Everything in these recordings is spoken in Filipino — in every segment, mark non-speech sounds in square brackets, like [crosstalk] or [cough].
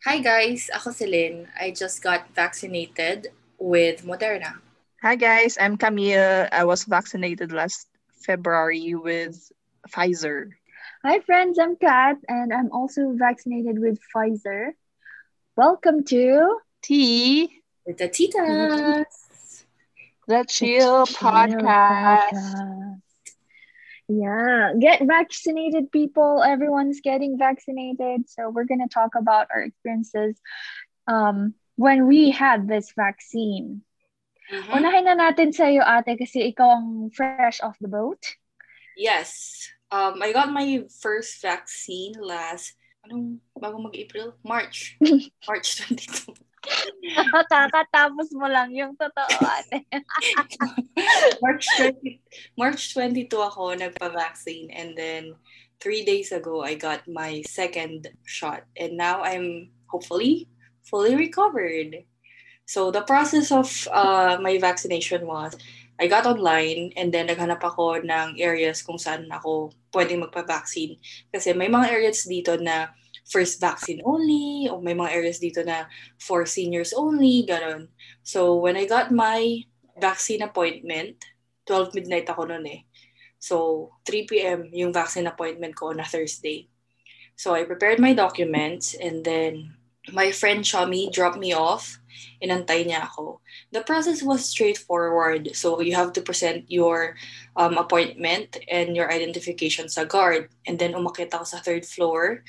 Hi guys, ako si Lynn. I just got vaccinated with Moderna. Hi guys, I'm Camille. I was vaccinated last February with Pfizer. Hi friends, I'm Kat and I'm also vaccinated with Pfizer. Welcome to Tea with the Titas. The Chill Podcast. Yeah, get vaccinated, people. Everyone's getting vaccinated. So we're gonna talk about our experiences um, when we had this vaccine. Mm-hmm. Unahin na natin sa iyo, ate, kasi ikaw ang fresh off the boat. Yes. Um, I got my first vaccine last, anong, bago mag-April? March. [laughs] March 22. Kakatapos mo lang yung totoo, ate. [laughs] March 20, March 22 ako nagpa-vaccine and then three days ago, I got my second shot. And now I'm hopefully fully recovered. So the process of uh, my vaccination was, I got online and then naghanap ako ng areas kung saan ako pwedeng magpa-vaccine. Kasi may mga areas dito na first vaccine only, o may mga areas dito na for seniors only, ganun. So, when I got my vaccine appointment, 12 midnight ako noon eh. So, 3 p.m. yung vaccine appointment ko on a Thursday. So, I prepared my documents and then my friend Shami dropped me off. Inantay niya ako. The process was straightforward. So, you have to present your um, appointment and your identification sa guard. And then umakit ako sa third floor.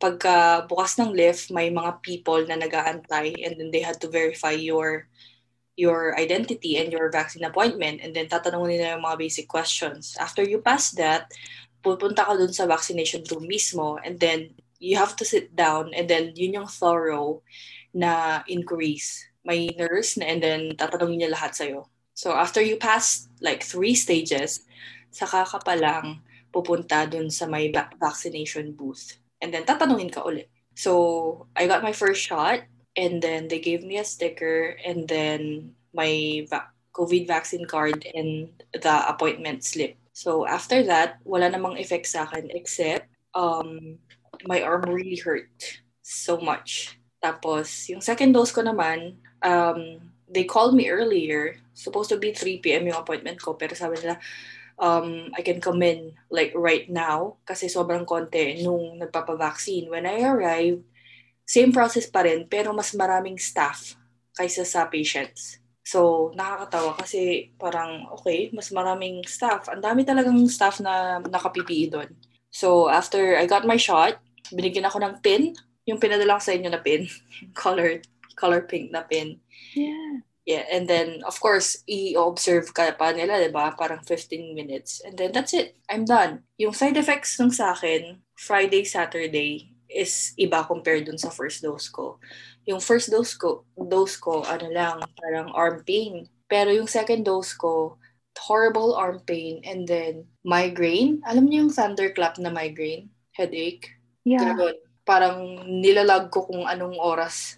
Pagka bukas ng lift, may mga people na nag-aantay and then they had to verify your your identity and your vaccine appointment and then tatanungin nila yung mga basic questions. After you pass that, pupunta ka dun sa vaccination room mismo and then you have to sit down and then yun yung thorough na inquiries. May nurse na and then tatanungin niya lahat sa'yo. So after you pass like three stages, saka ka pa lang pupunta dun sa may vaccination booth. And then tatanungin ka ulit. So I got my first shot and then they gave me a sticker and then my va- COVID vaccine card and the appointment slip. So after that, wala namang effect sa akin except um, my arm really hurt so much. Tapos, yung second dose ko naman, um, they called me earlier. Supposed to be 3 p.m. yung appointment ko. Pero sabi nila, um, I can come in like right now kasi sobrang konti nung nagpapavaccine. When I arrived, same process pa rin pero mas maraming staff kaysa sa patients. So, nakakatawa kasi parang, okay, mas maraming staff. Ang dami talagang staff na naka-PPE doon. So, after I got my shot, binigyan ako ng pin. Yung pinadala ko sa inyo na pin. [laughs] color, color pink na pin. Yeah. Yeah, and then, of course, i-observe ka pa nila, di ba? Parang 15 minutes. And then, that's it. I'm done. Yung side effects ng sa akin, Friday, Saturday, is iba compared dun sa first dose ko. Yung first dose ko, dose ko, ano lang, parang arm pain. Pero yung second dose ko, horrible arm pain and then migraine. Alam niyo yung thunderclap na migraine? Headache? Yeah. Ganun. Parang nilalag ko kung anong oras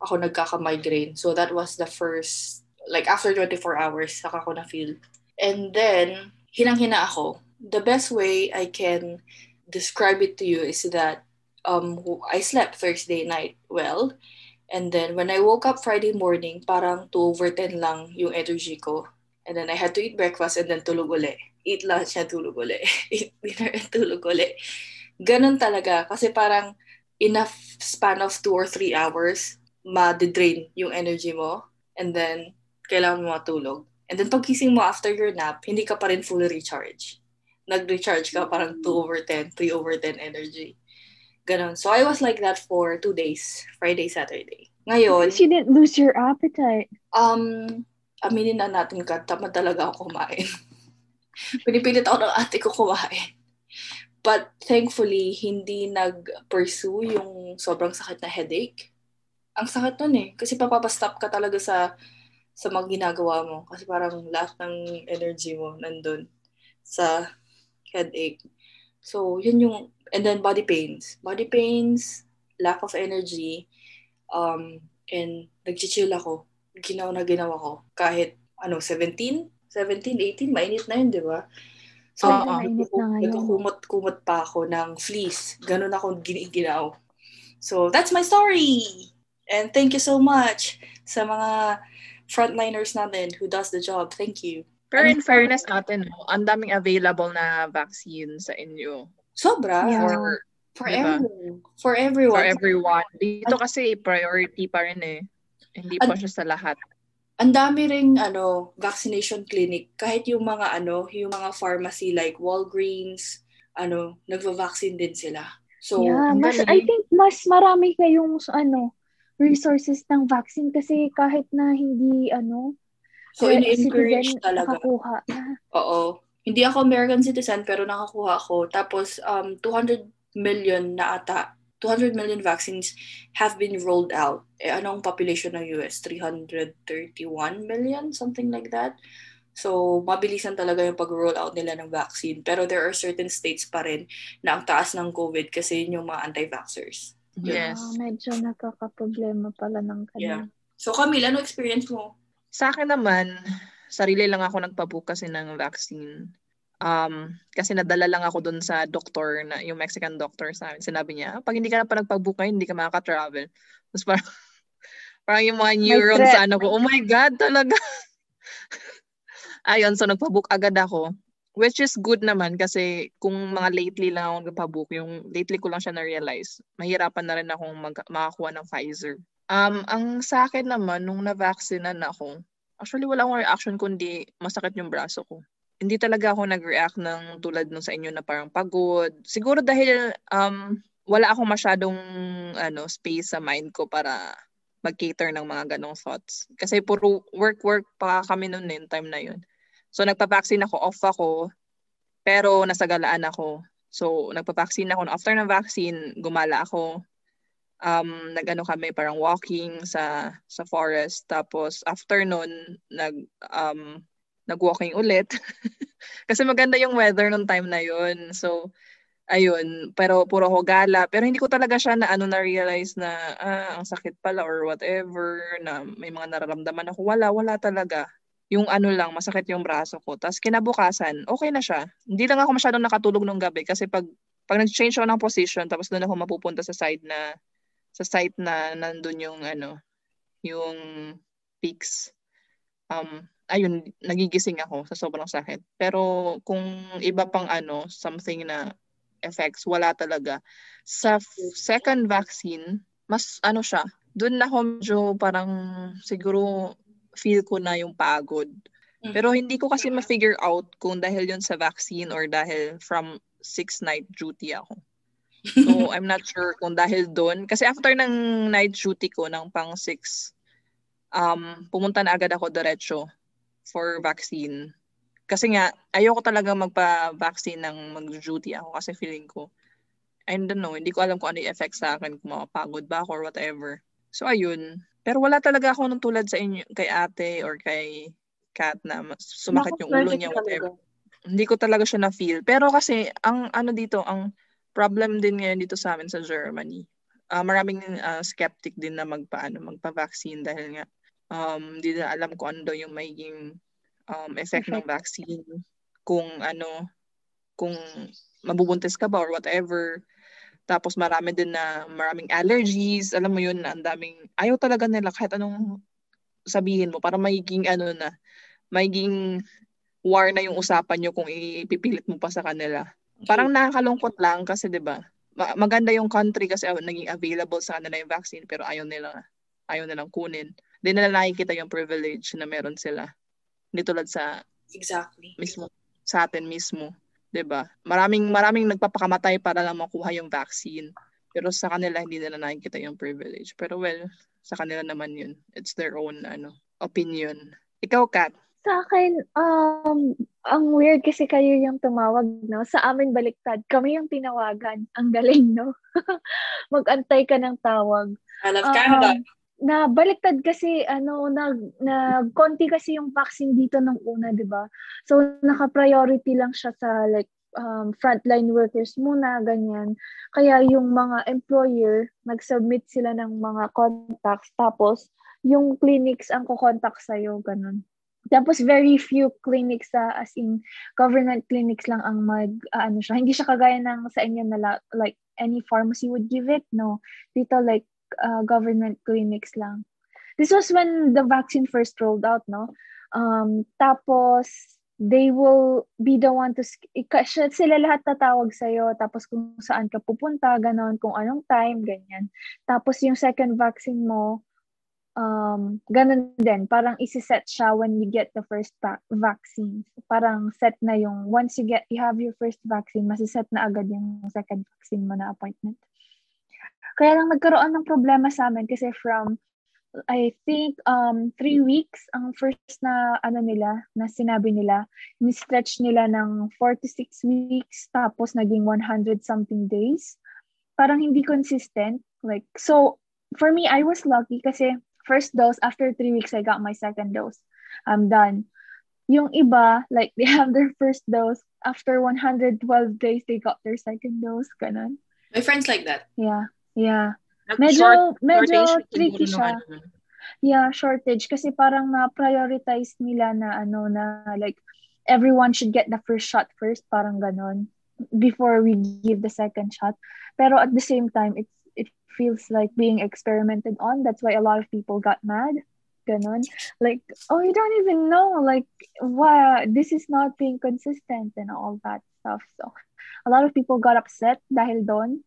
ako nagkaka-migraine. So that was the first, like after 24 hours, saka ko na-feel. And then, hinang-hina ako. The best way I can describe it to you is that um, I slept Thursday night well. And then when I woke up Friday morning, parang 2 over 10 lang yung energy ko. And then I had to eat breakfast and then tulog uli. Eat lunch and tulog uli. [laughs] eat dinner and tulog uli. Ganon talaga. Kasi parang enough span of 2 or 3 hours, ma-drain yung energy mo and then kailangan mo matulog. And then pagkising mo after your nap, hindi ka pa rin fully recharged. Nag-recharge ka parang 2 over 10, 3 over 10 energy. Ganon. So I was like that for two days, Friday, Saturday. Ngayon... you didn't lose your appetite. Um, aminin na natin ka, tamad talaga ako kumain. [laughs] Pinipilit ako ng ate ko kumain. But thankfully, hindi nag-pursue yung sobrang sakit na headache ang sakit nun eh. Kasi papapastop ka talaga sa sa mga ginagawa mo. Kasi parang lahat ng energy mo nandun sa headache. So, yun yung, and then body pains. Body pains, lack of energy, um, and nag-chill ako. Ginawa na ginawa ko. Kahit, ano, 17? 17, 18, mainit na yun, di ba? So, oh, nagkukumot kumot pa ako ng fleece. Ganun ako ginaw So that's my story. And thank you so much sa mga frontliners natin who does the job. Thank you. Pero in fairness natin, no, ang daming available na vaccine sa inyo. Sobra. Yeah. For, For Diba? everyone. For everyone. for everyone. Dito kasi priority pa rin eh. Hindi pa siya sa lahat. Ang dami ring ano, vaccination clinic. Kahit yung mga ano, yung mga pharmacy like Walgreens, ano, nagva-vaccine din sila. So, yeah, mas. I think mas marami kayong ano, resources ng vaccine kasi kahit na hindi ano, so ini-encourage citizen, talaga. nakakuha na. Oo. Hindi ako American citizen pero nakakuha ako. Tapos um 200 million na ata 200 million vaccines have been rolled out. Eh, anong population ng US? 331 million? Something like that. So, mabilisan talaga yung pag-roll out nila ng vaccine. Pero there are certain states pa rin na ang taas ng COVID kasi yun yung mga anti-vaxxers. Yes. Ah, medyo nakakaproblema pala ng Yeah. kanya. So, Camille, ano experience mo? Sa akin naman, sarili lang ako nagpabook kasi ng vaccine. Um, kasi nadala lang ako dun sa doktor, na, yung Mexican doctor sa amin. Sinabi niya, "Ah, pag hindi ka na pa nagpabook ngayon, hindi ka makaka-travel. Tapos parang, [laughs] parang yung mga neurons sa ano ko, oh my God, talaga. [laughs] Ayun, so nagpabook agad ako. Which is good naman kasi kung mga lately lang ako nagpabook, yung lately ko lang siya na-realize, mahirapan na rin akong mag- makakuha ng Pfizer. Um, ang sa akin naman, nung na-vaccinan ako, actually wala akong reaction kundi masakit yung braso ko. Hindi talaga ako nag-react ng tulad nung sa inyo na parang pagod. Siguro dahil um, wala akong masyadong ano, space sa mind ko para mag-cater ng mga ganong thoughts. Kasi puro work-work pa kami noon din, time na yun. So nagpa-vaccine ako, off ako, pero nasa galaan ako. So nagpa-vaccine ako. After ng vaccine, gumala ako. Um, nag-ano kami, parang walking sa sa forest. Tapos after nun, nag, um, nag-walking ulit. [laughs] Kasi maganda yung weather nung time na yun. So, ayun, pero puro ako gala. Pero hindi ko talaga siya na ano na-realize na ah, ang sakit pala or whatever, na may mga nararamdaman ako. Wala, wala talaga. Yung ano lang, masakit yung braso ko. Tapos kinabukasan, okay na siya. Hindi lang ako masyadong nakatulog nung gabi kasi pag pag nag-change ako ng position tapos doon ako mapupunta sa side na sa site na nandun yung ano, yung peaks. Um, ayun, nagigising ako sa sobrang sakit. Pero kung iba pang ano, something na effects, wala talaga. Sa f- second vaccine, mas ano siya, doon na ako medyo parang siguro feel ko na yung pagod. Mm. Pero hindi ko kasi ma-figure out kung dahil yun sa vaccine or dahil from six night duty ako. So, [laughs] I'm not sure kung dahil doon. Kasi after ng night duty ko, ng pang six, um, pumunta na agad ako diretso for vaccine. Kasi nga, ayoko talaga magpa-vaccine ng mag-duty ako kasi feeling ko, I don't know, hindi ko alam kung ano yung effect sa akin, kung mapapagod ba ako or whatever. So, ayun. Pero wala talaga ako nung tulad sa inyo, kay ate or kay Kat na sumakit yung ulo niya, whatever. Hindi ko talaga siya na-feel. Pero kasi, ang ano dito, ang problem din ngayon dito sa amin sa Germany, ah, maraming ah, skeptic din na magpa, ano, magpa-vaccine dahil nga um, hindi na alam kung ano daw yung magiging um, effect ng Effect. vaccine. Kung ano, kung mabubuntis ka ba or whatever. Tapos marami din na maraming allergies. Alam mo yun, na ang daming, ayaw talaga nila kahit anong sabihin mo para magiging ano na, magiging war na yung usapan nyo kung ipipilit mo pa sa kanila. Parang nakakalungkot lang kasi 'di ba? ma- maganda yung country kasi uh, naging available sa kanila yung vaccine pero ayaw nila ayaw nilang kunin. Hindi nila nakikita yung privilege na meron sila. Hindi tulad sa Exactly. mismo sa atin mismo, 'di ba? Maraming maraming nagpapakamatay para lang makuha yung vaccine. Pero sa kanila hindi nila nakikita yung privilege. Pero well, sa kanila naman 'yun. It's their own ano, opinion. Ikaw, Kat, Sa akin, um, ang weird kasi kayo yung tumawag, no? Sa amin baliktad. Kami yung tinawagan. Ang galing, no? [laughs] Mag-antay ka ng tawag. I love Canada. Na baliktad kasi ano nag na konti kasi yung vaccine dito nung una, 'di ba? So naka-priority lang siya sa like um, frontline workers muna ganyan. Kaya yung mga employer nag-submit sila ng mga contacts tapos yung clinics ang ko-contact sa ganun. Tapos very few clinics sa as in government clinics lang ang mag ah, ano siya. Hindi siya kagaya ng sa inyo na la- like any pharmacy would give it. No, dito like uh, government clinics lang. This was when the vaccine first rolled out, no? Um, tapos, they will be the one to, sila lahat tatawag sa'yo, tapos kung saan ka pupunta, ganon, kung anong time, ganyan. Tapos yung second vaccine mo, um, ganun din, parang isi-set siya when you get the first va- vaccine. Parang set na yung, once you get, you have your first vaccine, masiset na agad yung second vaccine mo na appointment. Kaya lang nagkaroon ng problema sa amin kasi from I think um three weeks ang first na ano nila na sinabi nila ni-stretch nila ng 4 to 6 weeks tapos naging 100 something days. Parang hindi consistent like so for me I was lucky kasi first dose after 3 weeks I got my second dose. I'm done. Yung iba like they have their first dose after 112 days they got their second dose ganun. My friends like that. Yeah yeah Medyo, short, medyo tricky siya. Ano. Yeah, shortage. Kasi parang na-prioritize nila na ano na like everyone should get the first shot first, parang ganon, before we give the second shot. Pero at the same time, it's it feels like being experimented on. That's why a lot of people got mad. Ganon. Like, oh, you don't even know, like, why this is not being consistent and all that stuff. So, a lot of people got upset dahil doon.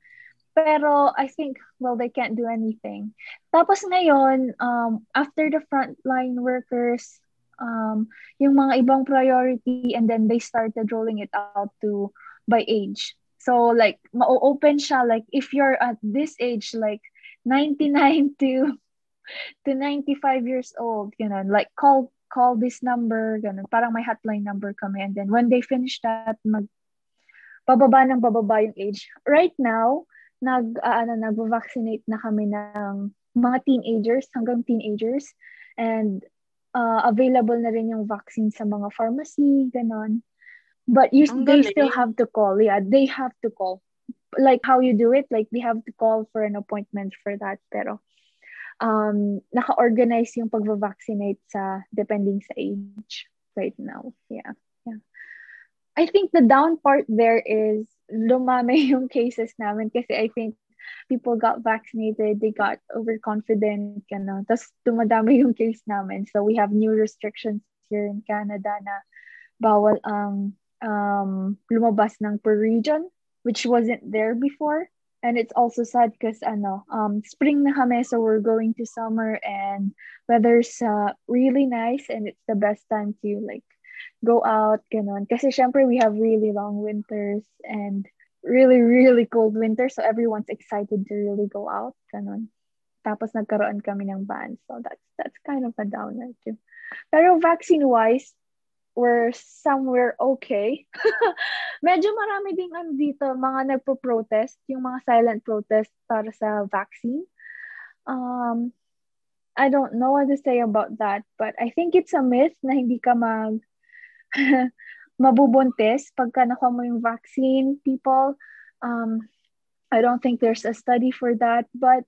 Pero I think, well, they can't do anything. Tapos ngayon, um, after the frontline workers, um, yung mga ibang priority, and then they started rolling it out to by age. So like, ma-open siya, like if you're at this age, like 99 [laughs] to to 95 years old, you know, like call call this number, ganun. Parang may hotline number kami. And then when they finish that, mag bababa ng bababa yung age. Right now, nag uh, ano nagvo-vaccinate na kami ng mga teenagers hanggang teenagers. And uh, available na rin yung vaccine sa mga pharmacy ganon. But you Ang they galing. still have to call. Yeah they have to call. Like how you do it like they have to call for an appointment for that. Pero um naka-organize yung pagva-vaccinate sa depending sa age right now. Yeah yeah I think the down part there is lumami [laughs] yung cases namin kasi I think people got vaccinated, they got overconfident, know. Tapos dumadami [laughs] yung case namin. So we have new restrictions here in Canada na bawal ang um, lumabas ng per region, which wasn't there before. And it's also sad because ano, um, spring na kami, so we're going to summer and weather's uh, really nice and it's the best time to like go out, ganun. Kasi syempre, we have really long winters and really, really cold winter. So everyone's excited to really go out, ganun. Tapos nagkaroon kami ng ban. So that's that's kind of a downer too. Pero vaccine-wise, we're somewhere okay. [laughs] Medyo marami ding ano dito, mga nagpo-protest, yung mga silent protest para sa vaccine. Um, I don't know what to say about that, but I think it's a myth na hindi ka mag [laughs] mabubuntis pagka nakuha mo yung vaccine, people. Um, I don't think there's a study for that, but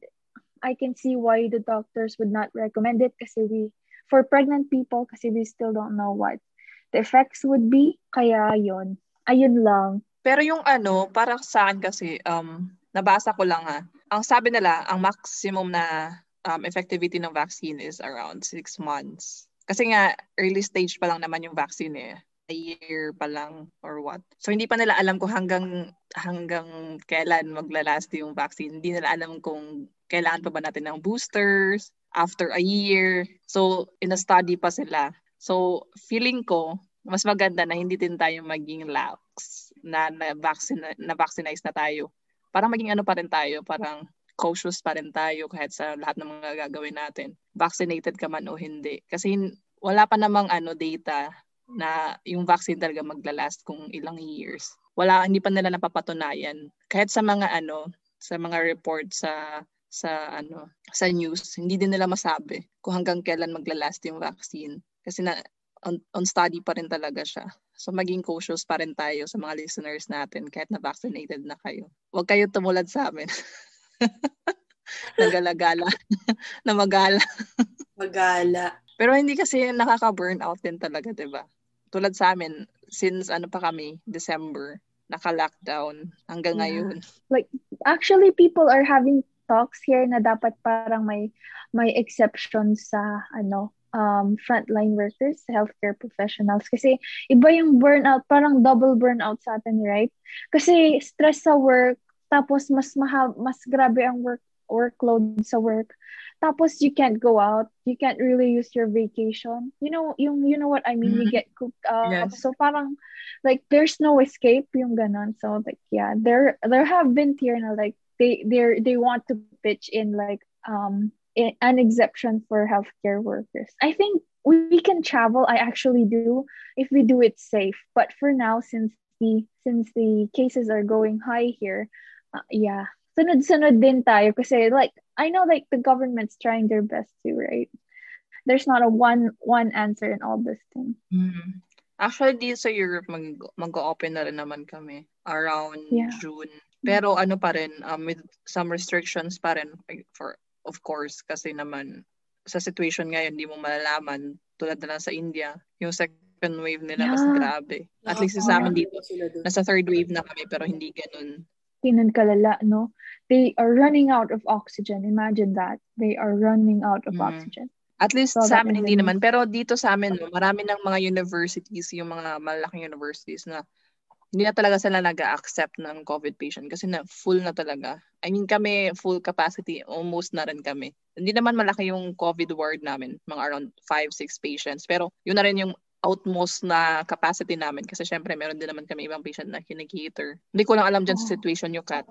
I can see why the doctors would not recommend it kasi we, for pregnant people, kasi we still don't know what the effects would be. Kaya yon ayun lang. Pero yung ano, para sa akin kasi, um, nabasa ko lang ha, ang sabi nila, ang maximum na um, effectivity ng vaccine is around six months. Kasi nga, early stage pa lang naman yung vaccine eh. A year pa lang or what. So hindi pa nila alam kung hanggang hanggang kailan maglalast yung vaccine. Hindi nila alam kung kailangan pa ba natin ng boosters after a year. So in a study pa sila. So feeling ko mas maganda na hindi din tayo maging lax na na vaccine na na tayo. Para maging ano pa rin tayo, parang cautious pa rin tayo kahit sa lahat ng mga gagawin natin. Vaccinated ka man o hindi. Kasi wala pa namang ano data na yung vaccine talaga maglalast kung ilang years. Wala, hindi pa nila napapatunayan. Kahit sa mga ano, sa mga report sa sa ano, sa news, hindi din nila masabi kung hanggang kailan maglalast yung vaccine. Kasi na on, on study pa rin talaga siya. So maging cautious pa rin tayo sa mga listeners natin kahit na vaccinated na kayo. Huwag kayo tumulad sa amin. [laughs] [laughs] Nagalagala. [laughs] na magala. magala. Pero hindi kasi nakaka-burnout din talaga, 'di ba? Tulad sa amin, since ano pa kami, December, naka-lockdown hanggang yeah. ngayon. Like Actually, people are having talks here na dapat parang may may exception sa ano um frontline workers, healthcare professionals kasi iba yung burnout, parang double burnout sa atin, right? Kasi stress sa work, tapos mas maha, mas grabe ang work workload sa work. Tapos you can't go out, you can't really use your vacation. You know, yung you know what I mean, you Mhm. get cooked up. Yes. So parang like there's no escape yung ganon. So like yeah, there there have been here na like they they they want to pitch in like um an exception for healthcare workers. I think we, we can travel. I actually do if we do it safe. But for now, since the since the cases are going high here, uh, yeah, sunod-sunod din tayo kasi like I know like the government's trying their best to right. There's not a one one answer in all this thing. Mm. Actually, dito sa Europe, mag, mag-open na rin naman kami around Yeah. June. Pero ano pa rin, um, with some restrictions pa rin, for, of course, kasi naman, sa situation ngayon, hindi mo malalaman, tulad na lang sa India, yung second wave nila, mas Yeah. grabe. At least sa amin dito, nasa third wave na kami, pero hindi ganun. Tinan kalala, no? They are running out of oxygen. Imagine that. They are running out of Mhm. oxygen. At least So, sa amin hindi naman. Pero dito sa amin, no, marami ng mga universities, yung mga malaking universities na hindi na talaga sila nag-accept ng COVID patient kasi na full na talaga. I mean kami, full capacity, almost na rin kami. Hindi naman malaki yung COVID ward namin, mga around 5-6 patients. Pero yun na rin yung outmost na capacity namin kasi syempre meron din naman kami ibang patient na kinikiter. Hindi ko lang alam dyan sa Oh. situation yung cat.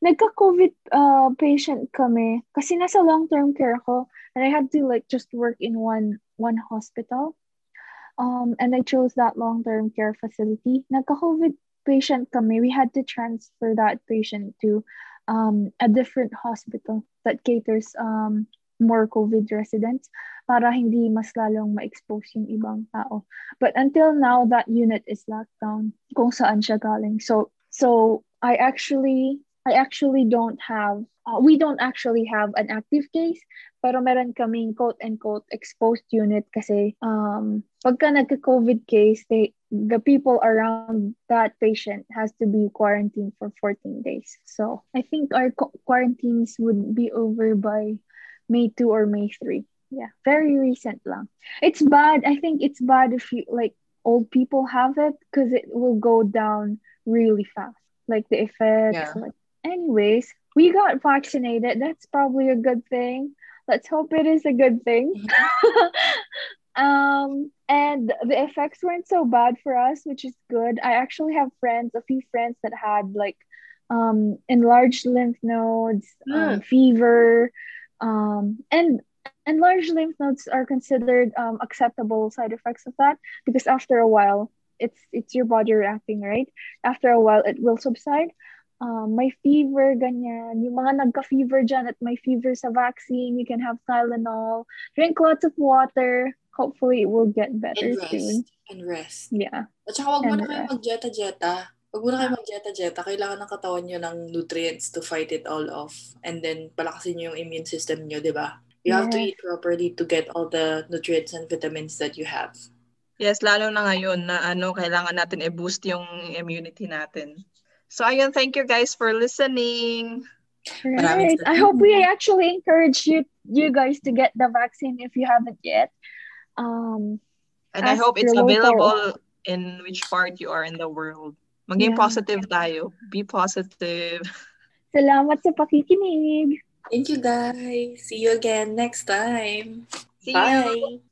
Nagka-COVID uh, patient kami kasi nasa long-term care ako and I had to like just work in one one hospital. Um, and I chose that long-term care facility. Nagka-COVID patient kami. We had to transfer that patient to um, a different hospital that caters um, more COVID residents para hindi mas lalong ma-expose yung ibang tao. But until now, that unit is locked down kung saan siya galing. So, so I actually I actually don't have, uh, we don't actually have an active case, pero meron kaming quote-unquote exposed unit kasi um, pagka nagka-COVID case, they, the people around that patient has to be quarantined for 14 days. So I think our qu- quarantines would be over by May 2 or May 3. Yeah, very recent lang. It's bad. I think it's bad if you, like, old people have it because it will go down really fast. Like the effects, Yeah. like anyways, we got vaccinated. That's probably a good thing. Let's hope it is a good thing. [laughs] um, and the effects weren't so bad for us, which is good. I actually have friends, a few friends that had like um enlarged lymph nodes, um, fever, um, and and large lymph nodes are considered um acceptable side effects of that because after a while it's it's your body reacting right after a while it will subside um, may fever, ganyan. Yung mga nagka-fever dyan at may fever sa vaccine, you can have Tylenol. Drink lots of water. Hopefully, it will get better And soon. rest. And rest. Yeah. At saka mo na kayo mag-jeta-jeta. Wag mo na kayo mag-jeta-jeta. Kailangan ng katawan nyo ng nutrients to fight it all off. And then, palakasin nyo yung immune system nyo, di ba? You have to eat properly to get all the nutrients and vitamins that you have. Yes, lalo na ngayon na ano, kailangan natin i-boost yung immunity natin. So ayun, thank you guys for listening. Right. I hope we actually encourage you you guys to get the vaccine if you haven't yet. Um, And I hope it's available in which part you are in the world. Maging Yeah. positive tayo. Be positive. [laughs] salamat sa pakikinig. Thank you guys. See you again next time. See you. Bye.